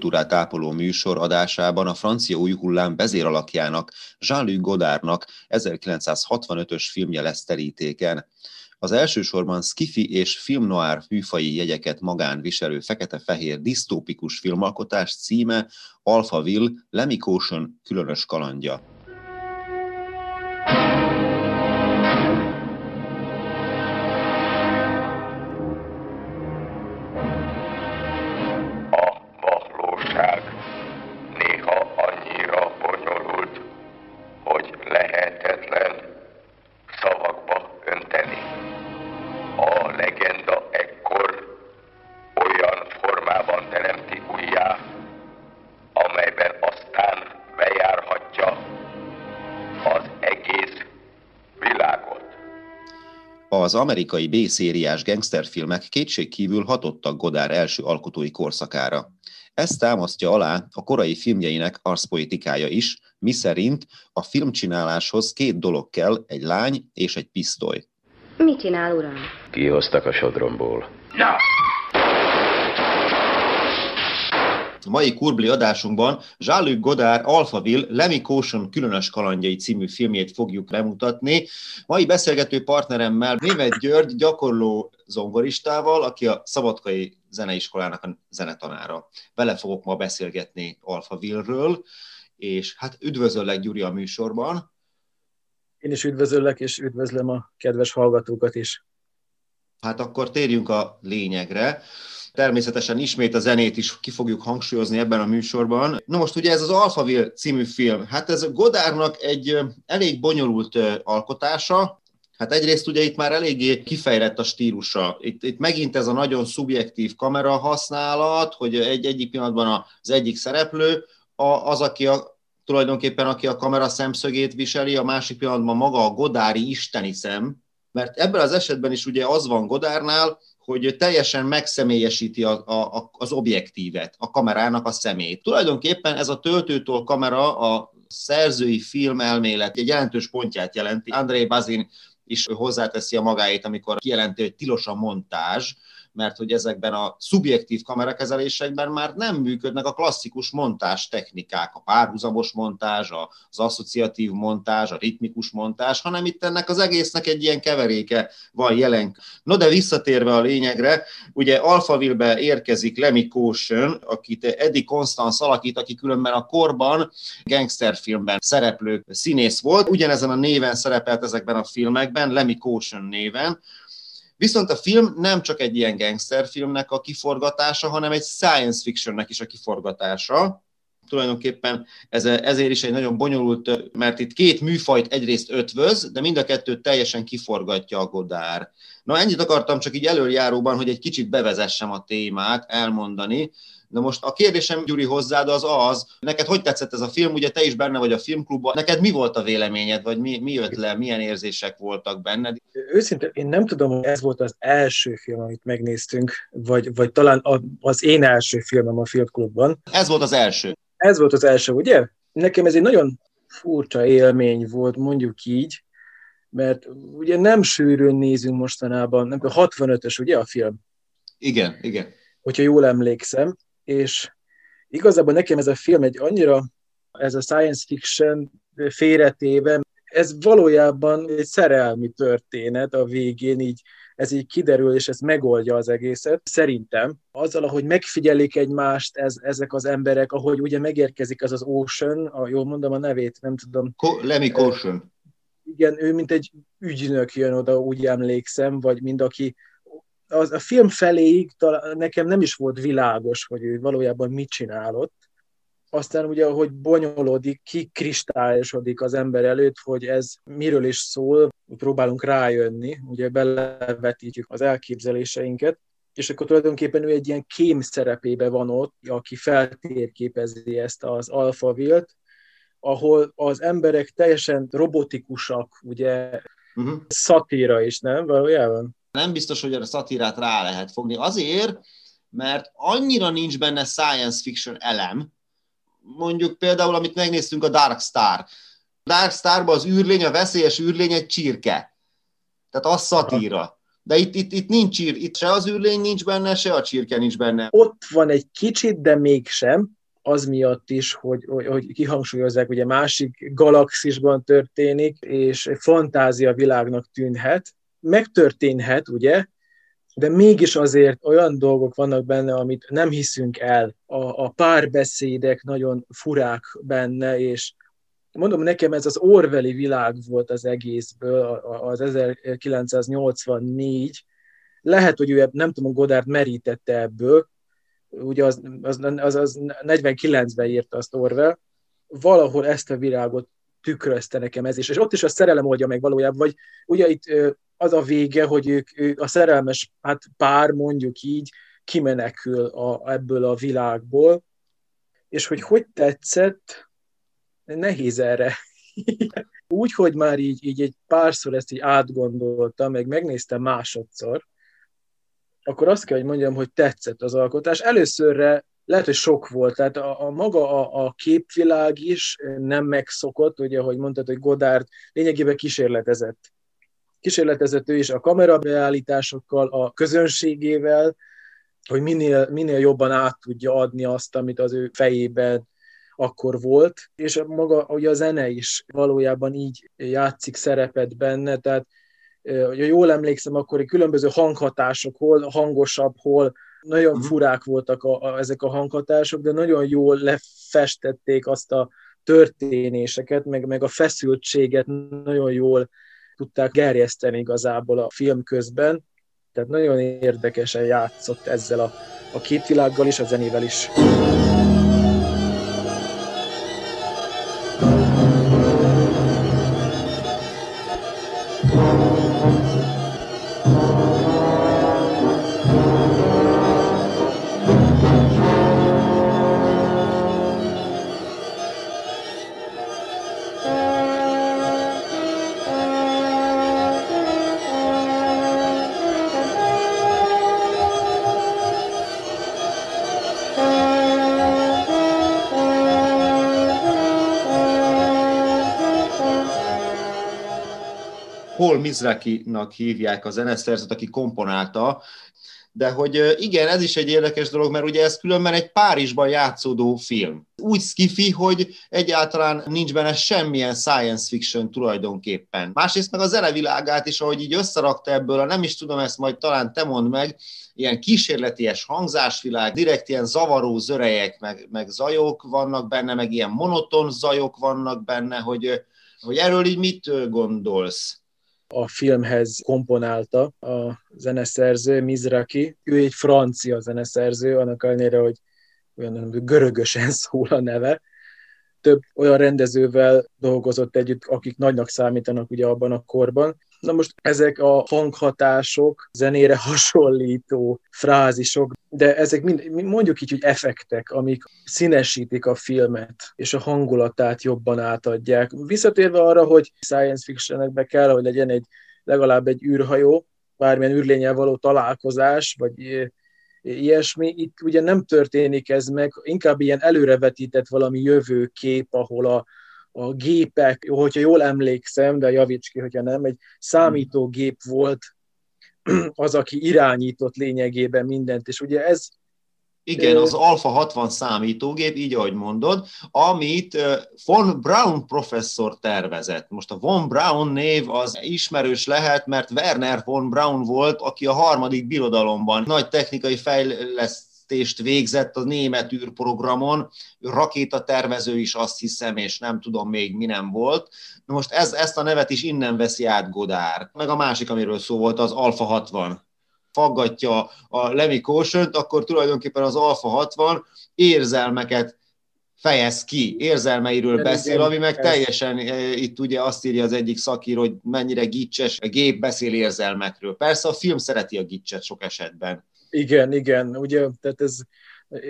Filmkultúrát ápoló műsor adásában a francia új hullám vezéralakjának, Jean-Luc Godardnak 1965-ös filmje lesz terítéken. Az elsősorban skifi és film noir műfai jegyeket magán viselő fekete-fehér disztópikus filmalkotás címe Alphaville Lemmy Caution különös kalandja. Az amerikai B-szériás gangsterfilmek kétségkívül hatottak Godard első alkotói korszakára. Ezt támasztja alá a korai filmjeinek arszpoetikája is, miszerint a filmcsináláshoz két dolog kell, egy lány és egy pisztoly. Mit csinál, uram? Kihoztak a sodromból. A mai Kurbli adásunkban Jean-Luc Godard Alphaville Lemmy Caution különös kalandjai című filmjét fogjuk bemutatni. Mai beszélgető partneremmel Német György gyakorló zongoristával, aki a Szabadkai Zeneiskolának a zenetanára. Vele fogok ma beszélgetni Alphaville-ről, és hát üdvözöllek Gyuri a műsorban. Én is üdvözöllek, és üdvözlöm a kedves hallgatókat is. Hát akkor térjünk a lényegre. Természetesen ismét a zenét is ki fogjuk hangsúlyozni ebben a műsorban. Na most ugye ez az Alphaville című film, hát ez Godárnak egy elég bonyolult alkotása, Hát egyrészt ugye itt már eléggé kifejlett a stílusa. Itt, itt megint ez a nagyon szubjektív kamera használat, hogy egy egyik pillanatban az egyik szereplő a, az, aki a, tulajdonképpen aki a kamera szemszögét viseli, a másik pillanatban maga a Godári isteni szem, mert ebben az esetben is ugye az van Godárnál, hogy teljesen megszemélyesíti a, a, az objektívet, a kamerának a szemét. Tulajdonképpen ez a töltőtól kamera a szerzői filmelmélet egy jelentős pontját jelenti. André Bazin is hozzáteszi a magáét, amikor kijelenti, hogy tilos a montázs, mert hogy ezekben a szubjektív kamerakezelésekben már nem működnek a klasszikus montás technikák, a párhuzamos montázs, az asszociatív montázs, a ritmikus montázs, hanem itt ennek az egésznek egy ilyen keveréke van jelen. No de visszatérve a lényegre, ugye Alphaville-be érkezik Lemmy Caution, akit Eddie Constance alakít, aki különben a korban gangsterfilmben szereplő színész volt, ugyanezen a néven szerepelt ezekben a filmekben, Lemmy Caution néven, Viszont a film nem csak egy ilyen gangsterfilmnek a kiforgatása, hanem egy science fictionnek is a kiforgatása. Tulajdonképpen ez, ezért is egy nagyon bonyolult, mert itt két műfajt egyrészt ötvöz, de mind a kettőt teljesen kiforgatja a Godár. Na ennyit akartam csak így előjáróban, hogy egy kicsit bevezessem a témát, elmondani. De most a kérdésem, Gyuri, hozzád az az, neked hogy tetszett ez a film, ugye te is benne vagy a filmklubban, neked mi volt a véleményed, vagy mi, mi jött le, milyen érzések voltak benned? Őszintén, én nem tudom, hogy ez volt az első film, amit megnéztünk, vagy, vagy talán a, az én első filmem a filmklubban. Ez volt az első. Ez volt az első, ugye? Nekem ez egy nagyon furcsa élmény volt, mondjuk így, mert ugye nem sűrűn nézünk mostanában, nem 65-ös, ugye a film? Igen, igen. Hogyha jól emlékszem, és igazából nekem ez a film egy annyira, ez a science fiction félretéve, ez valójában egy szerelmi történet a végén, így ez így kiderül, és ez megoldja az egészet. Szerintem azzal, ahogy megfigyelik egymást ez, ezek az emberek, ahogy ugye megérkezik az az Ocean, a, jól mondom a nevét, nem tudom. Ko- Lemmy Ocean. Igen, ő mint egy ügynök jön oda, úgy emlékszem, vagy mind aki az, a film feléig talán nekem nem is volt világos, hogy ő valójában mit csinálott. Aztán ugye, ahogy bonyolódik, kikristályosodik az ember előtt, hogy ez miről is szól, próbálunk rájönni, ugye belevetítjük az elképzeléseinket, és akkor tulajdonképpen ő egy ilyen kém szerepébe van ott, aki feltérképezi ezt az alfavilt, ahol az emberek teljesen robotikusak, ugye uh-huh. szatíra is, nem? Valójában? Nem biztos, hogy a szatírát rá lehet fogni. Azért, mert annyira nincs benne science fiction elem, mondjuk például, amit megnéztünk a Dark Star. Dark Starban az űrlény, a veszélyes űrlény egy csirke. Tehát az szatíra. De itt, itt, itt nincs ír, itt se az űrlény nincs benne, se a csirke nincs benne. Ott van egy kicsit, de mégsem, az miatt is, hogy, hogy kihangsúlyozzák, ugye másik galaxisban történik, és fantázia világnak tűnhet. Megtörténhet, ugye, de mégis azért olyan dolgok vannak benne, amit nem hiszünk el. A, a párbeszédek nagyon furák benne, és mondom, nekem ez az Orwelli világ volt az egészből, az 1984. Lehet, hogy ő nem tudom, Godard merítette ebből, ugye az, az, az, az 49-ben írta azt Orwell, valahol ezt a világot tükrözte nekem ez is, és ott is a szerelem oldja meg valójában, vagy ugye itt az a vége, hogy ők, ők a szerelmes hát pár, mondjuk így, kimenekül a, ebből a világból, és hogy hogy tetszett, nehéz erre. Úgy, hogy már így, így egy párszor ezt így átgondoltam, meg megnéztem másodszor, akkor azt kell, hogy mondjam, hogy tetszett az alkotás. Előszörre lehet, hogy sok volt, tehát a, a maga a, a képvilág is nem megszokott, ugye, ahogy mondtad, hogy Godard lényegében kísérletezett. Kísérletezett ő is a kamerabeállításokkal, a közönségével, hogy minél, minél jobban át tudja adni azt, amit az ő fejében akkor volt, és maga ugye a zene is valójában így játszik szerepet benne, tehát ha jól emlékszem, akkor különböző hanghatások, hol hangosabb, hol nagyon uh-huh. furák voltak a, a, ezek a hanghatások, de nagyon jól lefestették azt a történéseket, meg, meg a feszültséget nagyon jól tudták gerjeszteni igazából a film közben. Tehát nagyon érdekesen játszott ezzel a, a két világgal is, a zenével is. Paul Mizrakinak hívják a zeneszerzőt, aki komponálta, de hogy igen, ez is egy érdekes dolog, mert ugye ez különben egy Párizsban játszódó film. Úgy skifi, hogy egyáltalán nincs benne semmilyen science fiction tulajdonképpen. Másrészt meg a zenevilágát is, ahogy így összerakta ebből, a nem is tudom, ezt majd talán te mondd meg, ilyen kísérleties hangzásvilág, direkt ilyen zavaró zörejek, meg, meg zajok vannak benne, meg ilyen monoton zajok vannak benne, hogy, hogy erről így mit gondolsz? A filmhez komponálta a zeneszerző, Mizraki. Ő egy francia zeneszerző, annak ellenére, hogy olyan görögösen szól a neve. Több olyan rendezővel dolgozott együtt, akik nagynak számítanak ugye abban a korban. Na most ezek a hanghatások, zenére hasonlító frázisok, de ezek mind, mondjuk így, hogy effektek, amik színesítik a filmet, és a hangulatát jobban átadják. Visszatérve arra, hogy science fictionekbe kell, hogy legyen egy legalább egy űrhajó, bármilyen űrlényel való találkozás, vagy ilyesmi. Itt ugye nem történik ez meg, inkább ilyen előrevetített valami jövőkép, ahol a, a gépek, hogyha jól emlékszem, de javíts ki, hogyha nem, egy számítógép volt az, aki irányított lényegében mindent, és ugye ez igen, az Alpha 60 számítógép, így ahogy mondod, amit von Braun professzor tervezett. Most a von Braun név az ismerős lehet, mert Werner von Braun volt, aki a harmadik birodalomban nagy technikai fejlesztés fejlesztést végzett a német űrprogramon, rakétatervező is azt hiszem, és nem tudom még mi nem volt. Na most ez, ezt a nevet is innen veszi át Godár. Meg a másik, amiről szó volt, az Alfa 60. faggatja a Lemmy caution akkor tulajdonképpen az Alfa 60 érzelmeket fejez ki, érzelmeiről Igen, beszél, igen, ami meg ez- teljesen, e, itt ugye azt írja az egyik szakír, hogy mennyire gicses, a gép beszél érzelmekről. Persze a film szereti a gicset sok esetben. Igen, igen, ugye, tehát ez,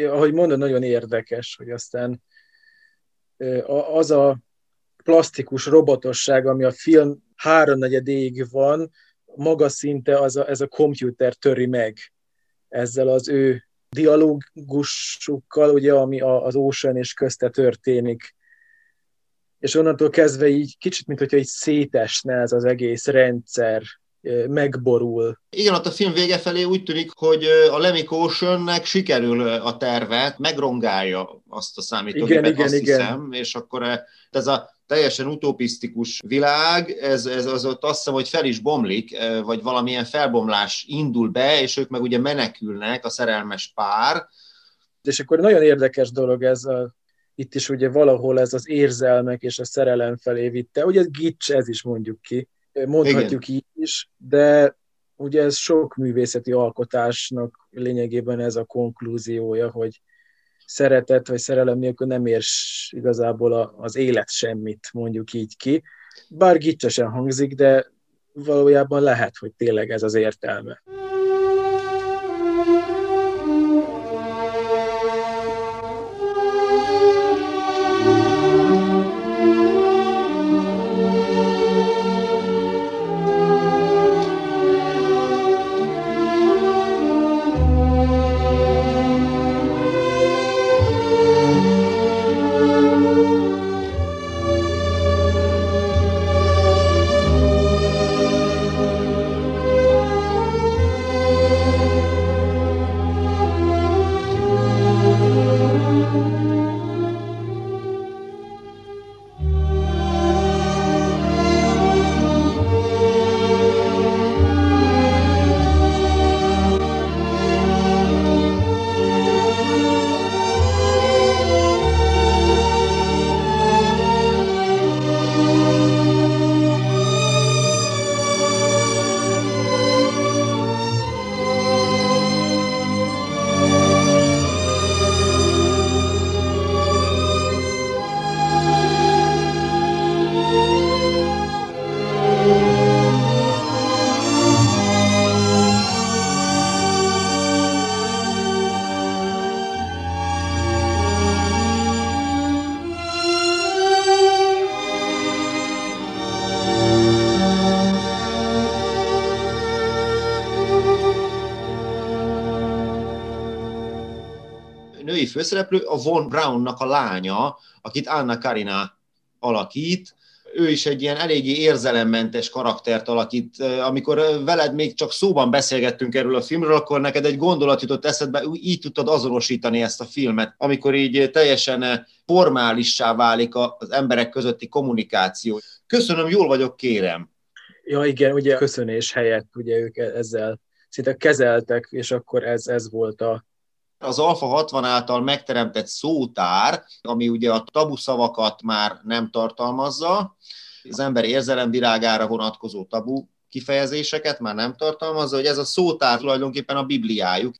ahogy mondod, nagyon érdekes, hogy aztán az a plastikus robotosság, ami a film háromnegyedéig van, maga szinte az a, ez a komputer töri meg ezzel az ő dialógusukkal, ugye, ami a, az Ocean és közte történik. És onnantól kezdve így kicsit, mint hogyha így szétesne ez az egész rendszer, megborul. Igen, ott a film vége felé úgy tűnik, hogy a Lemmy Cautionnek sikerül a tervet, megrongálja azt a számítógépet, Igen, igen, azt igen. hiszem, és akkor ez a teljesen utopisztikus világ, ez, ez az ott azt hiszem, hogy fel is bomlik, vagy valamilyen felbomlás indul be, és ők meg ugye menekülnek, a szerelmes pár, És akkor nagyon érdekes dolog ez, a, itt is ugye valahol ez az érzelmek és a szerelem felé vitte. Ugye gics, ez is mondjuk ki, mondhatjuk Igen. így is, de ugye ez sok művészeti alkotásnak lényegében ez a konklúziója, hogy szeretet vagy szerelem nélkül nem érsz igazából a, az élet semmit, mondjuk így ki. Bár gicsesen hangzik, de valójában lehet, hogy tényleg ez az értelme. Női főszereplő a Von Braunnak a lánya, akit Anna Karina alakít. Ő is egy ilyen eléggé érzelemmentes karaktert alakít. Amikor veled még csak szóban beszélgettünk erről a filmről, akkor neked egy gondolat jutott eszedbe, így tudtad azonosítani ezt a filmet, amikor így teljesen formálissá válik az emberek közötti kommunikáció. Köszönöm, jól vagyok, kérem. Ja igen, ugye köszönés helyett ugye ők ezzel szinte kezeltek, és akkor ez, ez volt a, az Alfa 60 által megteremtett szótár, ami ugye a tabu szavakat már nem tartalmazza, az ember érzelemvirágára vonatkozó tabu kifejezéseket már nem tartalmazza, hogy ez a szótár tulajdonképpen a bibliájuk.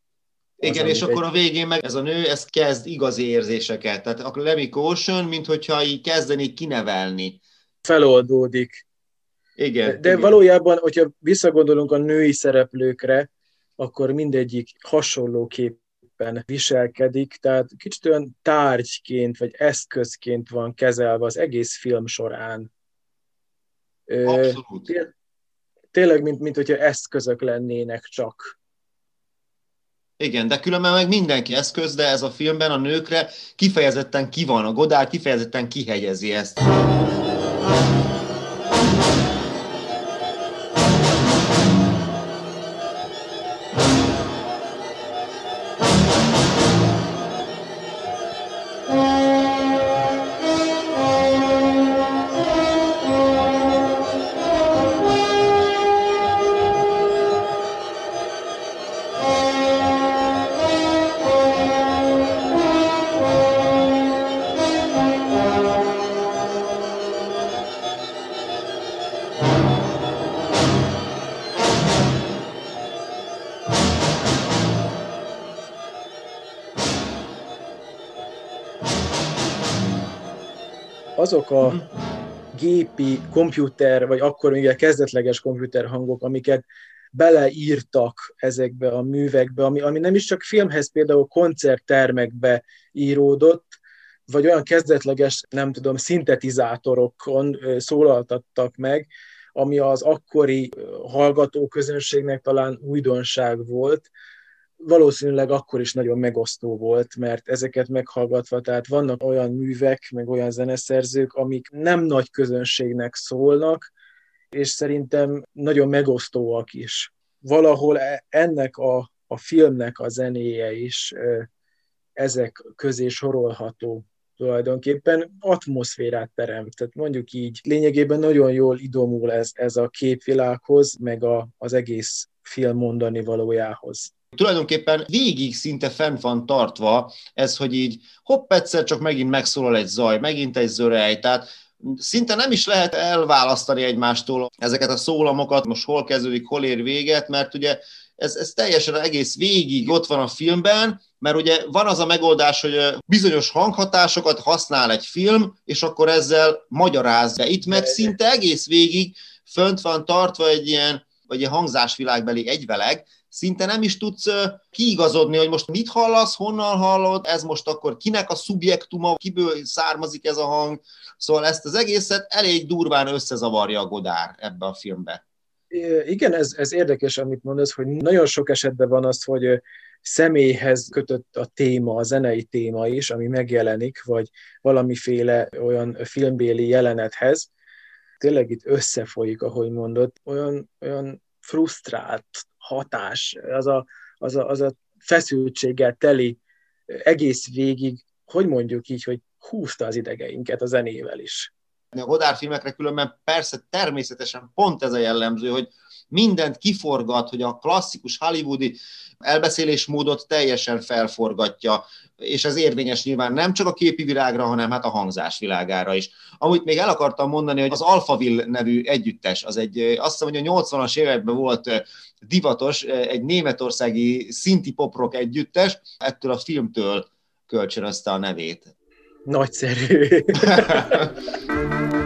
Igen, és akkor a végén meg ez a nő, ez kezd igazi érzéseket. Tehát a Lemmy Caution, mint hogyha így kezdeni kinevelni. Feloldódik. Igen. De igen. valójában, hogyha visszagondolunk a női szereplőkre, akkor mindegyik hasonlóképp tulajdonképpen viselkedik, tehát kicsit olyan tárgyként vagy eszközként van kezelve az egész film során. Abszolút. Té- tényleg, mint, mint hogyha eszközök lennének csak. Igen, de különben meg mindenki eszköz, de ez a filmben a nőkre kifejezetten ki van, a Godár kifejezetten kihegyezi ezt. Azok a gépi komputer, vagy akkor még a kezdetleges komputer hangok, amiket beleírtak ezekbe a művekbe, ami, ami nem is csak filmhez, például koncerttermekbe íródott, vagy olyan kezdetleges, nem tudom, szintetizátorokon szólaltattak meg, ami az akkori hallgatóközönségnek talán újdonság volt, valószínűleg akkor is nagyon megosztó volt, mert ezeket meghallgatva, tehát vannak olyan művek, meg olyan zeneszerzők, amik nem nagy közönségnek szólnak, és szerintem nagyon megosztóak is. Valahol e, ennek a, a filmnek a zenéje is ezek közé sorolható tulajdonképpen atmoszférát teremt. Tehát mondjuk így lényegében nagyon jól idomul ez, ez a képvilághoz, meg a, az egész film mondani valójához. Tulajdonképpen végig szinte fent van tartva ez, hogy így hopp, egyszer csak megint megszólal egy zaj, megint egy zörej, tehát szinte nem is lehet elválasztani egymástól ezeket a szólamokat, most hol kezdődik, hol ér véget, mert ugye ez, ez teljesen egész végig ott van a filmben, mert ugye van az a megoldás, hogy bizonyos hanghatásokat használ egy film, és akkor ezzel magyaráz, de itt meg szinte egész végig fönt van tartva egy ilyen, vagy egy hangzásvilágbeli egyveleg, szinte nem is tudsz kiigazodni, hogy most mit hallasz, honnan hallod, ez most akkor kinek a szubjektuma, kiből származik ez a hang. Szóval ezt az egészet elég durván összezavarja a Godár ebbe a filmbe. Igen, ez, ez érdekes, amit mondasz, hogy nagyon sok esetben van az, hogy személyhez kötött a téma, a zenei téma is, ami megjelenik, vagy valamiféle olyan filmbéli jelenethez. Tényleg itt összefolyik, ahogy mondott, olyan, olyan frusztrált hatás, az a, az a, az a feszültséggel teli egész végig, hogy mondjuk így, hogy húzta az idegeinket a zenével is. A Godard filmekre különben persze természetesen pont ez a jellemző, hogy mindent kiforgat, hogy a klasszikus hollywoodi elbeszélésmódot teljesen felforgatja, és ez érvényes nyilván nem csak a képi világra, hanem hát a hangzás világára is. Amit még el akartam mondani, hogy az Alphaville nevű együttes, az egy, azt hiszem, hogy a 80-as években volt divatos, egy németországi szinti poprock együttes, ettől a filmtől kölcsönözte a nevét. Nagyszerű.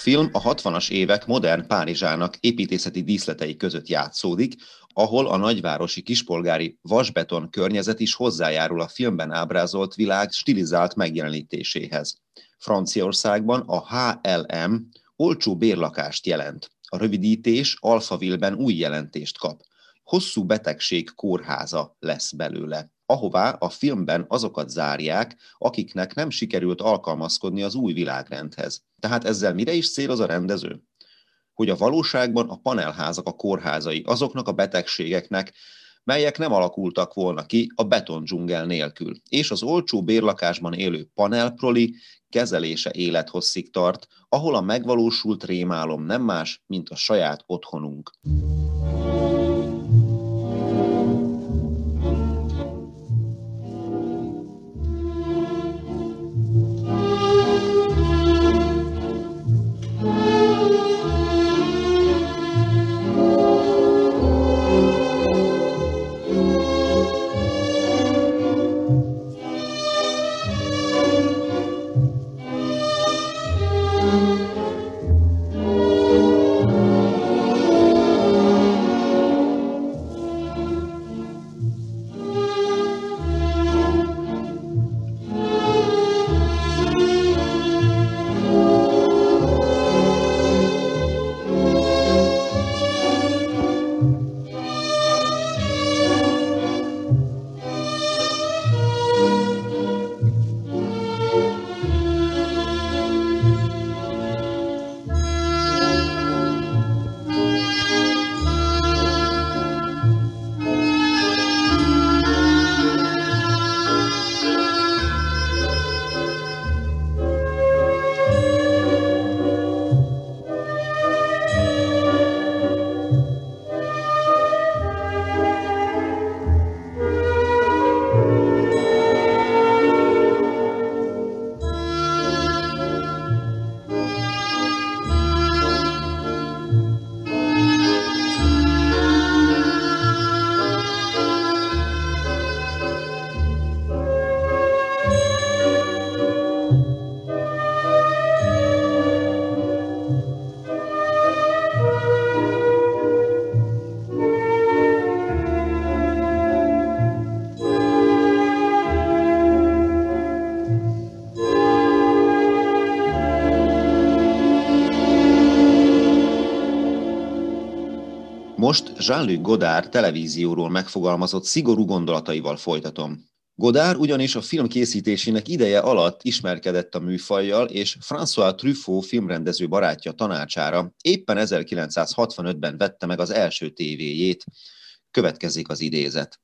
film a 60-as évek modern Párizsának építészeti díszletei között játszódik, ahol a nagyvárosi kispolgári vasbeton környezet is hozzájárul a filmben ábrázolt világ stilizált megjelenítéséhez. Franciaországban a HLM olcsó bérlakást jelent. A rövidítés Alphaville-ben új jelentést kap. Hosszú betegség kórháza lesz belőle ahová a filmben azokat zárják, akiknek nem sikerült alkalmazkodni az új világrendhez. Tehát ezzel mire is céloz a rendező? Hogy a valóságban a panelházak a kórházai azoknak a betegségeknek, melyek nem alakultak volna ki a betondzsungel nélkül, és az olcsó bérlakásban élő panelproli kezelése élethosszig tart, ahol a megvalósult rémálom nem más, mint a saját otthonunk. Jean-Luc Godard televízióról megfogalmazott szigorú gondolataival folytatom. Godard ugyanis a film készítésének ideje alatt ismerkedett a műfajjal, és François Truffaut filmrendező barátja tanácsára éppen 1965-ben vette meg az első tévéjét. Következik az idézet.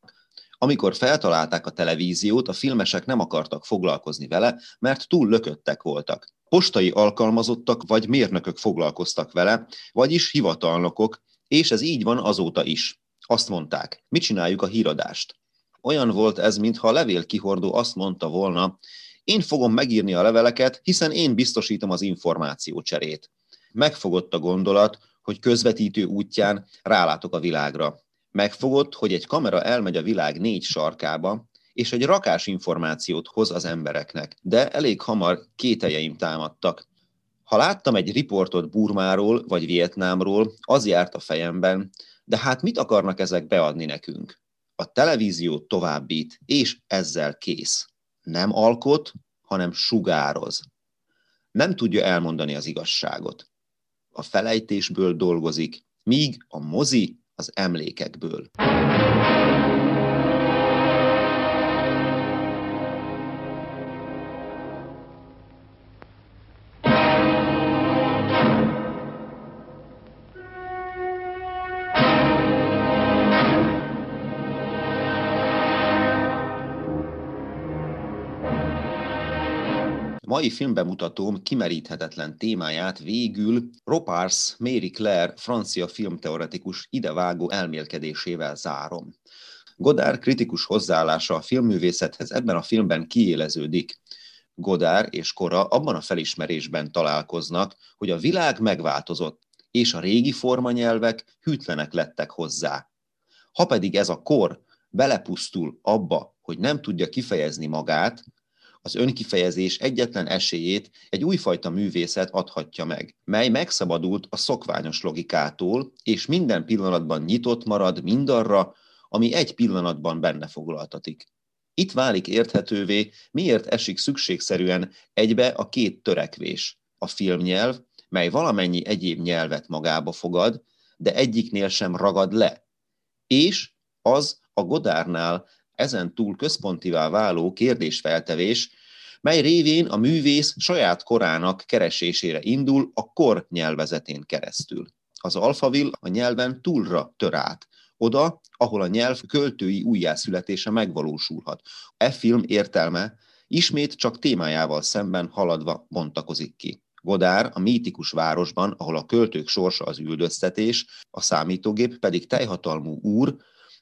Amikor feltalálták a televíziót, a filmesek nem akartak foglalkozni vele, mert túl lököttek voltak. Postai alkalmazottak vagy mérnökök foglalkoztak vele, vagyis hivatalnokok, és ez így van azóta is. Azt mondták, mit csináljuk a híradást? Olyan volt ez, mintha a levélkihordó azt mondta volna, én fogom megírni a leveleket, hiszen én biztosítom az információcserét. Megfogott a gondolat, hogy közvetítő útján rálátok a világra. Megfogott, hogy egy kamera elmegy a világ négy sarkába, és egy rakás információt hoz az embereknek, de elég hamar kételjeim támadtak. Ha láttam egy riportot Burmáról vagy Vietnámról, az járt a fejemben, de hát mit akarnak ezek beadni nekünk? A televízió továbbít, és ezzel kész. Nem alkot, hanem sugároz. Nem tudja elmondani az igazságot. A felejtésből dolgozik, míg a mozi az emlékekből. Mai filmbemutatóm kimeríthetetlen témáját végül Ropars Mary Claire francia filmteoretikus idevágó elmélkedésével zárom. Godard kritikus hozzáállása a filmművészethez ebben a filmben kiéleződik. Godard és Kora abban a felismerésben találkoznak, hogy a világ megváltozott, és a régi formanyelvek hűtlenek lettek hozzá. Ha pedig ez a kor belepusztul abba, hogy nem tudja kifejezni magát, az önkifejezés egyetlen esélyét egy újfajta művészet adhatja meg, mely megszabadult a szokványos logikától, és minden pillanatban nyitott marad mindarra, ami egy pillanatban benne foglaltatik. Itt válik érthetővé, miért esik szükségszerűen egybe a két törekvés. A filmnyelv, mely valamennyi egyéb nyelvet magába fogad, de egyiknél sem ragad le. És az a Godárnál ezen túl központivá váló kérdésfeltevés, mely révén a művész saját korának keresésére indul a kor nyelvezetén keresztül. Az alfavil a nyelven túlra tör át, oda, ahol a nyelv költői újjászületése megvalósulhat. E film értelme ismét csak témájával szemben haladva bontakozik ki. Godár a mítikus városban, ahol a költők sorsa az üldöztetés, a számítógép pedig teljhatalmú úr,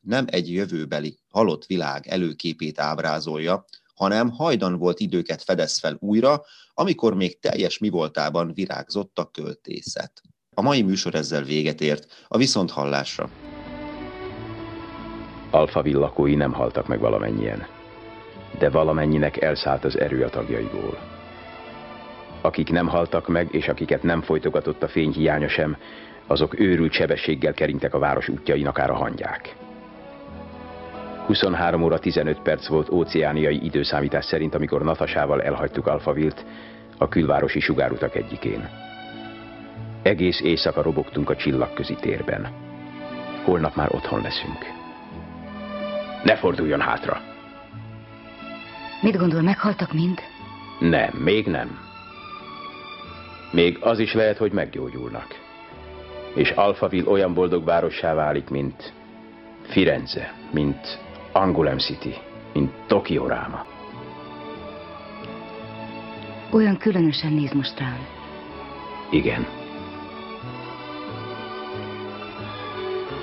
nem egy jövőbeli halott világ előképét ábrázolja, hanem hajdan volt időket fedez fel újra, amikor még teljes mi voltában virágzott a költészet. A mai műsor ezzel véget ért, a viszonthallásra. Alfaville lakói nem haltak meg valamennyien, de valamennyinek elszállt az erő a tagjaiból. Akik nem haltak meg, és akiket nem folytogatott a fény hiánya sem, azok őrült sebességgel kerintek a város útjain, akár a hangyák. 23 óra 15 perc volt óceániai időszámítás szerint, amikor Natasával elhagytuk Alfavilt a külvárosi sugárutak egyikén. Egész éjszaka robogtunk a csillagközi térben. Holnap már otthon leszünk. Ne forduljon hátra! Mit gondol, meghaltak mind? Nem, még nem. Még az is lehet, hogy meggyógyulnak. És Alphaville olyan boldog várossá válik, mint Firenze, mint Angulem City, mint Tokyo Ráma. Olyan különösen néz most rám. Igen.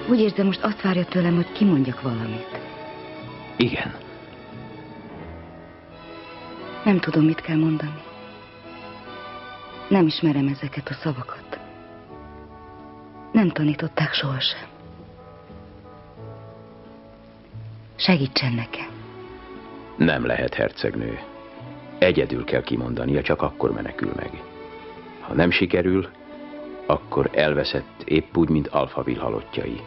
Úgy érzem, most azt várja tőlem, hogy kimondjak valamit. Igen. Nem tudom, mit kell mondani. Nem ismerem ezeket a szavakat. Nem tanították sohasem. Segítsen nekem. Nem lehet, hercegnő. Egyedül kell kimondania, csak akkor menekül meg. Ha nem sikerül, akkor elveszett épp úgy, mint Alphaville halottjai.